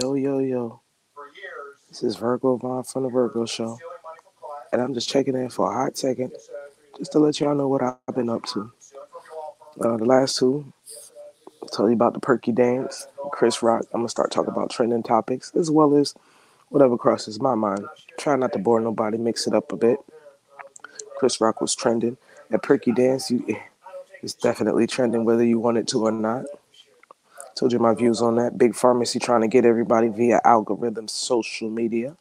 Yo, yo, yo. This is Virgo Vaughn from the Virgo Show. And I'm just checking in for a hot second just to let y'all know what I've been up to. Uh, the last two, I told you about the Perky Dance, Chris Rock. I'm going to start talking about trending topics as well as whatever crosses my mind. Try not to bore nobody, mix it up a bit. Chris Rock was trending. That Perky Dance you, it's definitely trending whether you want it to or not. Told you my views on that. Big pharmacy trying to get everybody via algorithms, social media.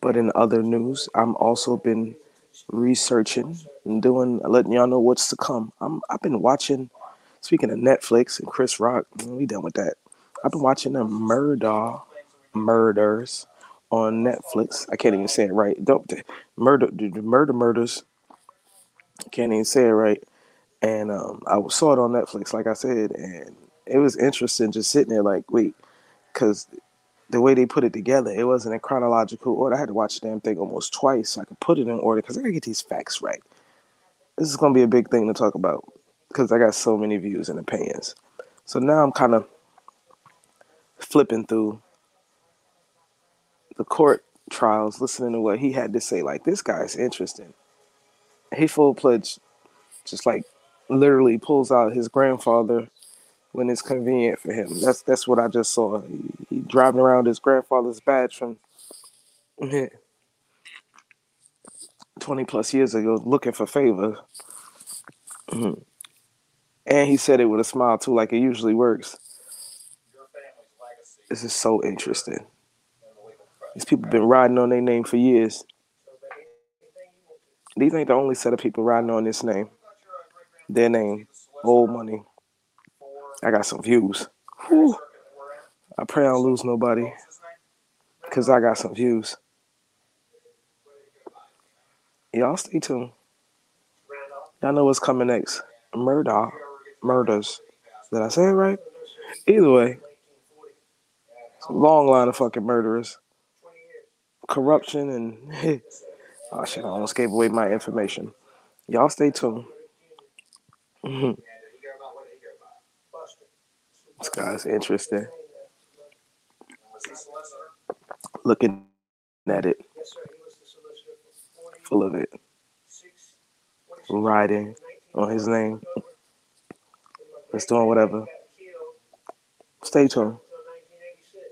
But in other news, I'm also been researching and doing, letting y'all know what's to come. I'm I've been watching. Speaking of Netflix and Chris Rock, we done with that. I've been watching the murder murders on Netflix. I can't even say it right. Don't murder the murder murders. Can't even say it right. And um, I saw it on Netflix, like I said, and it was interesting just sitting there like, wait, because the way they put it together, it wasn't in chronological order. I had to watch the damn thing almost twice so I could put it in order because I gotta get these facts right. This is gonna be a big thing to talk about because I got so many views and opinions. So now I'm kind of flipping through the court trials, listening to what he had to say. Like this guy's interesting. He full pledged, just like literally pulls out his grandfather when it's convenient for him. That's that's what I just saw. He, he driving around his grandfather's badge from 20 plus years ago looking for favor. and he said it with a smile too, like it usually works. This is so interesting. These people been riding on their name for years. These ain't the only set of people riding on this name. Their name, old money. I got some views. Whew. I pray I don't lose nobody. Cause I got some views. Y'all stay tuned. Y'all know what's coming next. Murder. Murders. Did I say it right? Either way. Long line of fucking murderers. Corruption and oh shit, I almost gave away my information. Y'all stay tuned. Guy's interesting. Looking at it, full of it, riding on his name. Just doing whatever. Stay tuned.